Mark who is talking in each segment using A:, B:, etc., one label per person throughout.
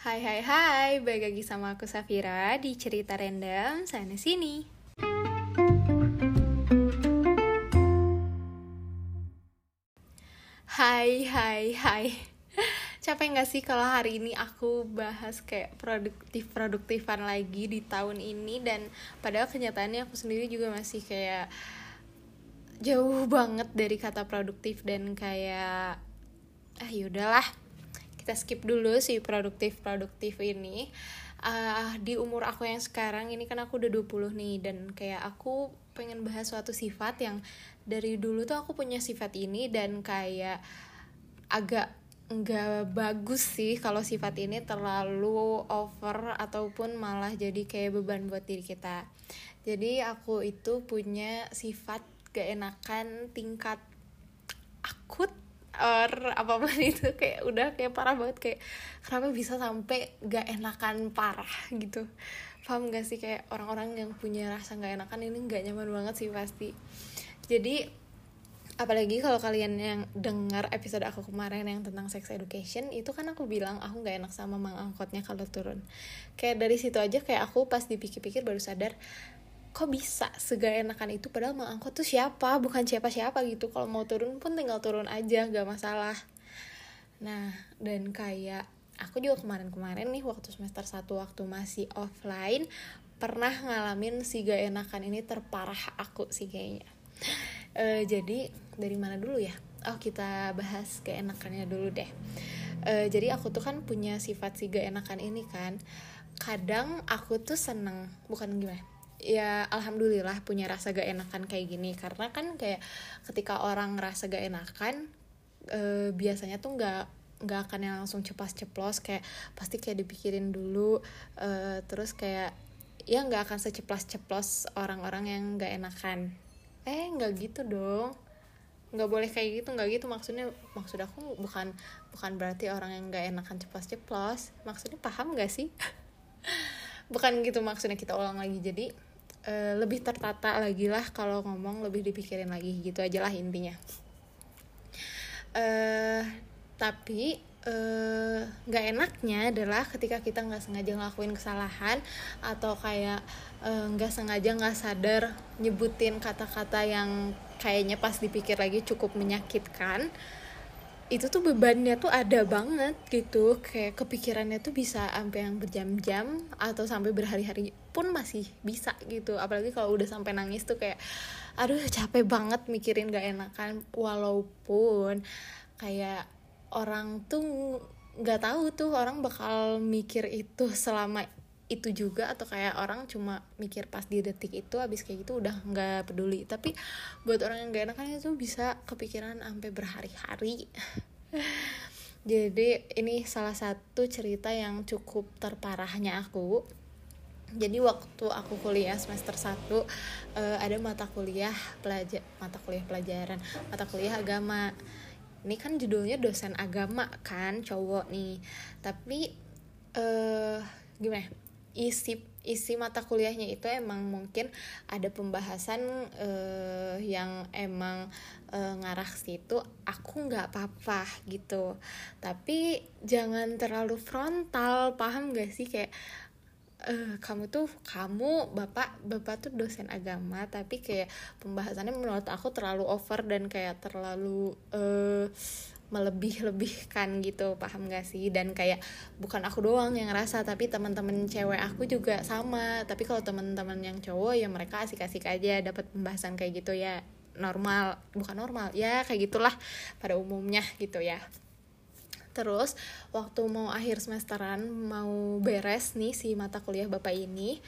A: Hai hai hai, balik lagi sama aku Safira di cerita random sana sini. Hai hai hai. Capek gak sih kalau hari ini aku bahas kayak produktif-produktifan lagi di tahun ini dan padahal kenyataannya aku sendiri juga masih kayak jauh banget dari kata produktif dan kayak ah yaudahlah kita skip dulu sih produktif produktif ini. Uh, di umur aku yang sekarang ini kan aku udah 20 nih dan kayak aku pengen bahas suatu sifat yang dari dulu tuh aku punya sifat ini dan kayak agak nggak bagus sih kalau sifat ini terlalu over ataupun malah jadi kayak beban buat diri kita. Jadi aku itu punya sifat gak enakan tingkat akut or apa pun itu kayak udah kayak parah banget kayak kenapa bisa sampai gak enakan parah gitu. Paham gak sih? Kayak orang-orang yang punya rasa gak enakan ini gak nyaman banget sih pasti. Jadi apalagi kalau kalian yang dengar episode aku kemarin yang tentang sex education itu kan aku bilang aku nggak enak sama mang angkotnya kalau turun. Kayak dari situ aja kayak aku pas dipikir-pikir baru sadar kok bisa segala enakan itu? Padahal mang angkot tuh siapa? Bukan siapa-siapa gitu. Kalau mau turun pun tinggal turun aja gak masalah. Nah dan kayak aku juga kemarin-kemarin nih waktu semester 1 waktu masih offline pernah ngalamin si gak enakan ini terparah aku sih kayaknya. Uh, jadi dari mana dulu ya? Oh kita bahas keenakannya dulu deh. Uh, jadi aku tuh kan punya sifat si gak enakan ini kan kadang aku tuh seneng bukan gimana ya alhamdulillah punya rasa gak enakan kayak gini. Karena kan kayak ketika orang rasa gak enakan uh, biasanya tuh nggak nggak akan yang langsung cepat ceplos. Kayak pasti kayak dipikirin dulu uh, terus kayak ya nggak akan seceplos ceplos orang-orang yang nggak enakan. Eh nggak gitu dong. Nggak boleh kayak gitu nggak gitu. Maksudnya maksud aku bukan bukan berarti orang yang nggak enakan ceplos ceplos. Maksudnya paham gak sih? Bukan gitu maksudnya kita ulang lagi. Jadi uh, lebih tertata lagi lah kalau ngomong lebih dipikirin lagi. Gitu aja lah intinya. Uh, tapi nggak uh, enaknya adalah ketika kita nggak sengaja ngelakuin kesalahan atau kayak nggak uh, sengaja nggak sadar nyebutin kata-kata yang kayaknya pas dipikir lagi cukup menyakitkan itu tuh bebannya tuh ada banget gitu. Kayak kepikirannya tuh bisa sampai yang berjam-jam atau sampai berhari-hari pun masih bisa gitu. Apalagi kalau udah sampai nangis tuh kayak aduh capek banget mikirin gak enakan. Walaupun kayak orang tuh nggak tahu tuh orang bakal mikir itu selama itu juga atau kayak orang cuma mikir pas di detik itu habis kayak gitu udah nggak peduli. Tapi buat orang yang gak enakan itu bisa kepikiran sampai berhari-hari. Jadi ini salah satu cerita yang cukup terparahnya aku jadi waktu aku kuliah semester 1 uh, ada mata kuliah pelajar mata kuliah pelajaran mata kuliah agama. Ini kan judulnya dosen agama kan cowok nih. Tapi uh, gimana isi isi mata kuliahnya itu emang mungkin ada pembahasan uh, yang emang uh, ngarah situ aku nggak apa-apa gitu. Tapi jangan terlalu frontal paham gak sih? Kayak uh, kamu tuh kamu bapak bapak tuh dosen agama tapi kayak pembahasannya menurut aku terlalu over dan kayak terlalu uh, melebih-lebihkan gitu paham gak sih? Dan kayak bukan aku doang yang ngerasa tapi teman-teman cewek aku juga sama. Tapi kalau teman-teman yang cowok ya mereka asik-asik aja dapat pembahasan kayak gitu ya normal. Bukan normal ya kayak gitulah pada umumnya gitu ya terus waktu mau akhir semesteran mau beres nih si mata kuliah bapak ini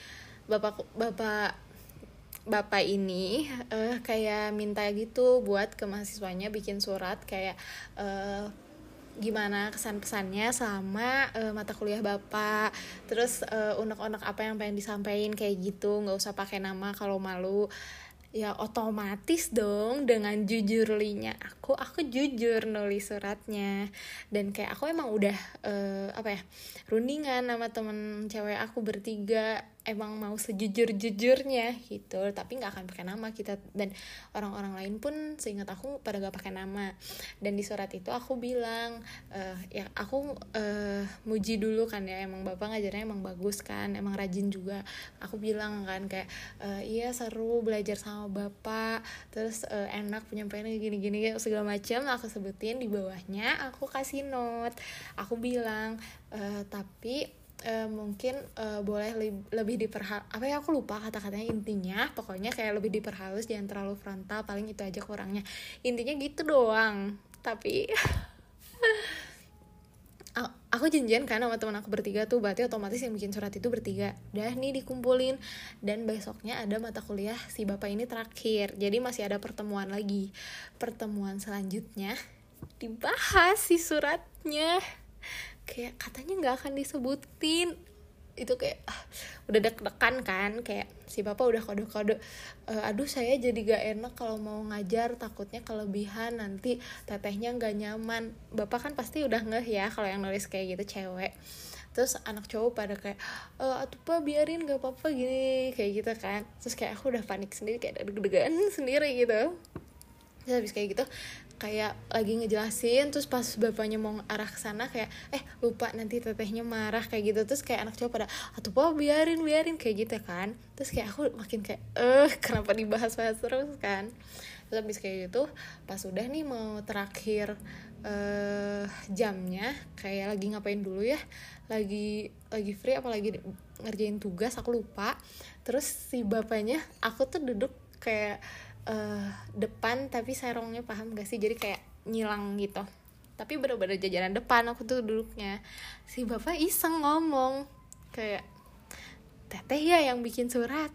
A: bapak bapak bapak ini uh, kayak minta gitu buat ke mahasiswanya bikin surat kayak uh, gimana kesan pesannya sama uh, mata kuliah bapak. Terus uh, unek-unek apa yang pengen disampaikan kayak gitu nggak usah pakai nama kalau malu ya otomatis dong dengan jujur linya aku aku jujur nulis suratnya. Dan kayak aku emang udah uh, apa ya rundingan sama temen cewek aku bertiga emang mau sejujur jujurnya gitu. Tapi nggak akan pakai nama kita. Dan orang-orang lain pun seingat aku pada gak pakai nama. Dan di surat itu aku bilang uh, ya aku uh, muji dulu kan ya. Emang bapak ngajarnya emang bagus kan. Emang rajin juga. Aku bilang kan kayak uh, iya seru belajar sama bapak. Terus uh, enak penyampaiannya gini-gini segala macam. Aku sebutin di bawahnya aku kasih note. Aku bilang uh, tapi uh, mungkin uh, boleh li lebih diperhal apa ya aku lupa kata-katanya intinya. Pokoknya kayak lebih diperhalus jangan terlalu frontal paling itu aja kurangnya. Intinya gitu doang tapi aku janjian kan sama teman aku bertiga tuh berarti otomatis yang bikin surat itu bertiga. Udah nih dikumpulin dan besoknya ada mata kuliah si bapak ini terakhir. Jadi masih ada pertemuan lagi. Pertemuan selanjutnya dibahas si suratnya kayak katanya nggak akan disebutin. Itu kayak ah, udah deg-degan kan kayak si bapak udah kode-kode e, aduh saya jadi gak enak kalau mau ngajar takutnya kelebihan nanti tetehnya nggak nyaman. Bapak kan pasti udah ngeh ya kalau yang nulis kayak gitu cewek. Terus anak cowok pada kayak e, atuh pak biarin gak apa-apa gini kayak gitu kan. Terus kayak aku udah panik sendiri kayak deg-degan sendiri gitu terus habis kayak gitu kayak lagi ngejelasin terus pas bapaknya mau arah ke sana kayak eh lupa nanti tetehnya marah kayak gitu. Terus kayak anak cowok pada atau apa biarin biarin kayak gitu kan. Terus kayak aku makin kayak eh kenapa dibahas-bahas terus kan. Terus habis kayak gitu pas udah nih mau terakhir eh jamnya kayak lagi ngapain dulu ya lagi lagi free apa lagi ngerjain tugas aku lupa. Terus si bapaknya aku tuh duduk kayak uh, depan tapi serongnya paham gak sih? Jadi kayak nyilang gitu. Tapi bener-bener jajaran depan aku tuh duduknya. Si bapak iseng ngomong kayak teteh ya yang bikin surat.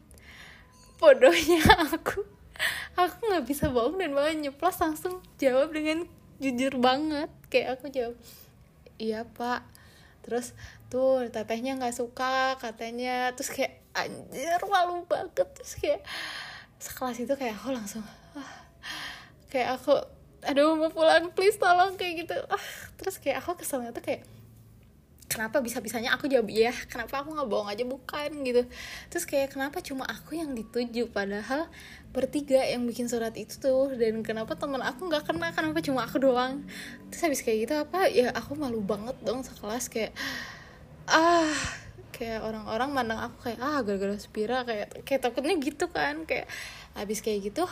A: Bodohnya aku. Aku nggak bisa bohong dan malah nyeplos langsung jawab dengan jujur banget. Kayak aku jawab iya pak. Terus tuh tetehnya nggak suka katanya. Terus kayak anjir malu banget. Terus kayak sekelas itu kayak aku langsung ah, kayak aku aduh mau pulang please tolong kayak gitu. Ah, terus kayak aku keselnya tuh kayak kenapa bisa bisanya aku jawab iya? Kenapa aku nggak bohong aja? Bukan gitu. Terus kayak kenapa cuma aku yang dituju? Padahal bertiga yang bikin surat itu tuh dan kenapa teman aku nggak kena? Kenapa cuma aku doang? Terus habis kayak gitu apa ya aku malu banget dong sekelas kayak ah kayak orang-orang mandang aku kayak ah gara-gara Spira kayak kayak takutnya gitu kan kayak habis kayak gitu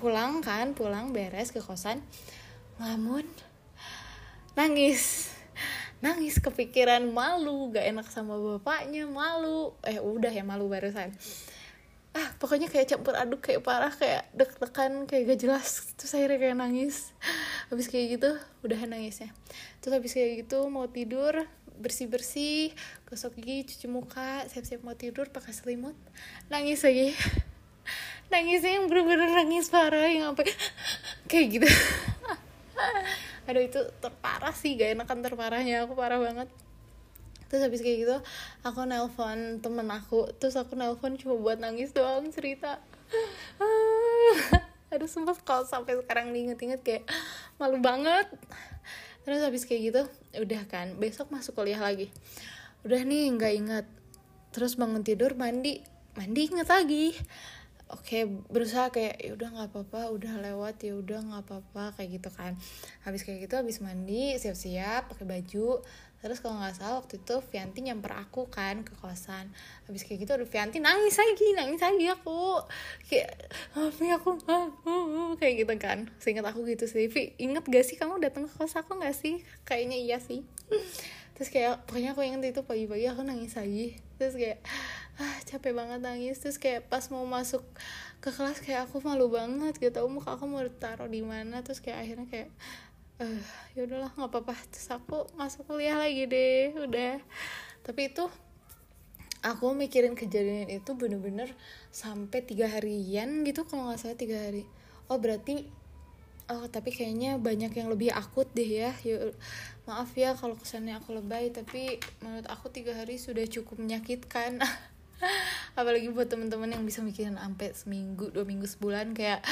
A: pulang kan pulang beres ke kosan ngamun nangis nangis kepikiran malu gak enak sama bapaknya malu eh udah ya malu barusan. Ah pokoknya kayak campur aduk kayak parah kayak deg-degan kayak gak jelas terus akhirnya kayak nangis. Habis kayak gitu udah nangisnya. Terus habis kayak gitu mau tidur bersih bersih gosok gigi cuci muka siap siap mau tidur pakai selimut. Nangis lagi. Nangisnya yang bener-bener nangis parah yang apa kayak gitu. Aduh itu terparah sih gak enakan terparahnya. Aku parah banget. Terus habis kayak gitu aku nelpon temen aku. Terus aku nelpon cuma buat nangis doang cerita. Aduh sumpah kalau sampai sekarang diinget-inget kayak malu banget terus habis kayak gitu udah kan besok masuk kuliah lagi. Udah nih nggak inget terus bangun tidur mandi. Mandi inget lagi. Oke berusaha kayak ya udah nggak apa-apa udah lewat ya udah nggak apa-apa kayak gitu kan. Habis kayak gitu habis mandi siap-siap pakai baju terus kalau nggak salah waktu itu Vianti nyamper aku kan ke kosan. Habis kayak gitu aduh Vianti nangis lagi nangis lagi aku. Kayak tapi aku kayak gitu kan. Seingat aku gitu sih. Vi inget gak sih kamu datang ke kos aku nggak sih? Kayaknya iya sih. Terus kayak pokoknya aku inget itu pagi-pagi aku nangis lagi. Terus kayak ah capek banget nangis. Terus kayak pas mau masuk ke kelas kayak aku malu banget gitu. Muka aku mau taruh di mana? Terus kayak akhirnya kayak uh, ya udahlah nggak apa-apa. Terus aku masuk kuliah lagi deh udah. Tapi itu aku mikirin kejadian itu bener-bener sampai tiga harian gitu kalau nggak salah tiga hari. Oh berarti oh tapi kayaknya banyak yang lebih akut deh ya, ya maaf ya kalau kesannya aku lebay tapi menurut aku tiga hari sudah cukup menyakitkan. Apalagi buat teman-teman yang bisa mikirin sampai seminggu dua minggu sebulan kayak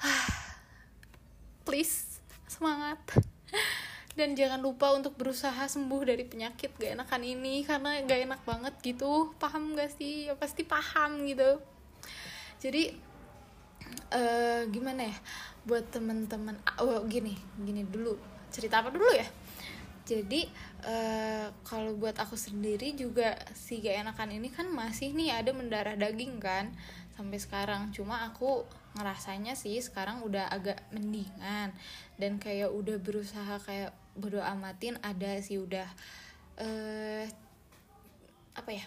A: please semangat. Dan jangan lupa untuk berusaha sembuh dari penyakit gak enakan ini karena gak enak banget gitu. Paham gak sih? Ya pasti paham gitu. Jadi uh, gimana ya? Buat teman-teman oh gini gini dulu. Cerita apa dulu ya? Jadi uh, kalau buat aku sendiri juga si gak enakan ini kan masih nih ada mendarah daging kan sampai sekarang. Cuma aku ngerasanya sih sekarang udah agak mendingan. Dan kayak udah berusaha kayak bodo amatin ada sih udah eh uh, apa ya?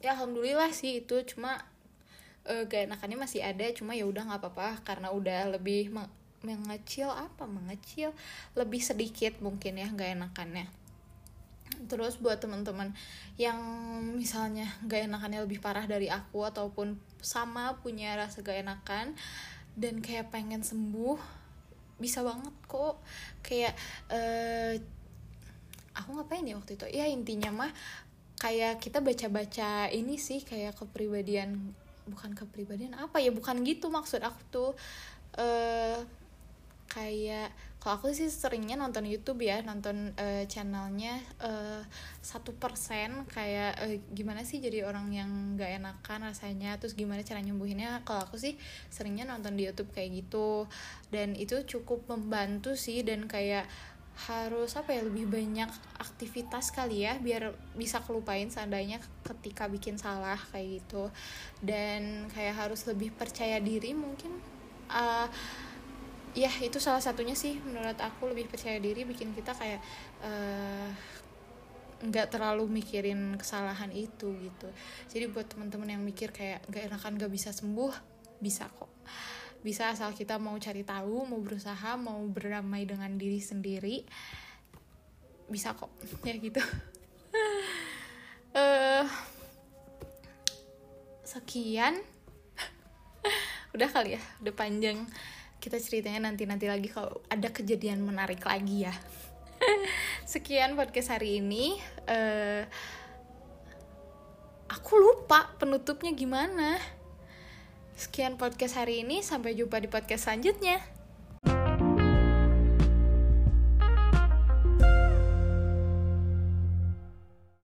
A: Ya alhamdulillah sih itu. Cuma uh, gak enakannya masih ada cuma ya udah nggak apa-apa. Karena udah lebih mengecil apa? Mengecil lebih sedikit mungkin ya gak enakannya terus buat teman-teman yang misalnya gak enakannya lebih parah dari aku ataupun sama punya rasa gak enakan dan kayak pengen sembuh bisa banget kok. Kayak uh, aku ngapain ya waktu itu? Ya intinya mah kayak kita baca-baca ini sih kayak kepribadian bukan kepribadian apa ya? Bukan gitu maksud aku tuh. Uh, kayak kalau aku sih seringnya nonton YouTube ya nonton uh, channelnya eh, satu uh, persen kayak uh, gimana sih jadi orang yang gak enakan rasanya terus gimana cara nyembuhinnya. Kalau aku sih seringnya nonton di YouTube kayak gitu dan itu cukup membantu sih dan kayak harus apa ya lebih banyak aktivitas kali ya biar bisa kelupain seandainya ketika bikin salah kayak gitu. Dan kayak harus lebih percaya diri mungkin uh, ya itu salah satunya sih menurut aku lebih percaya diri bikin kita kayak uh, nggak terlalu mikirin kesalahan itu gitu. Jadi buat teman-teman yang mikir kayak nggak enakan nggak bisa sembuh bisa kok. Bisa asal kita mau cari tahu mau berusaha mau berdamai dengan diri sendiri bisa kok. Ya gitu. Uh, sekian. Udah kali ya udah panjang kita ceritanya nanti-nanti lagi kalau ada kejadian menarik lagi ya. Sekian podcast hari ini. Uh, aku lupa penutupnya gimana. Sekian podcast hari ini, sampai jumpa di podcast selanjutnya.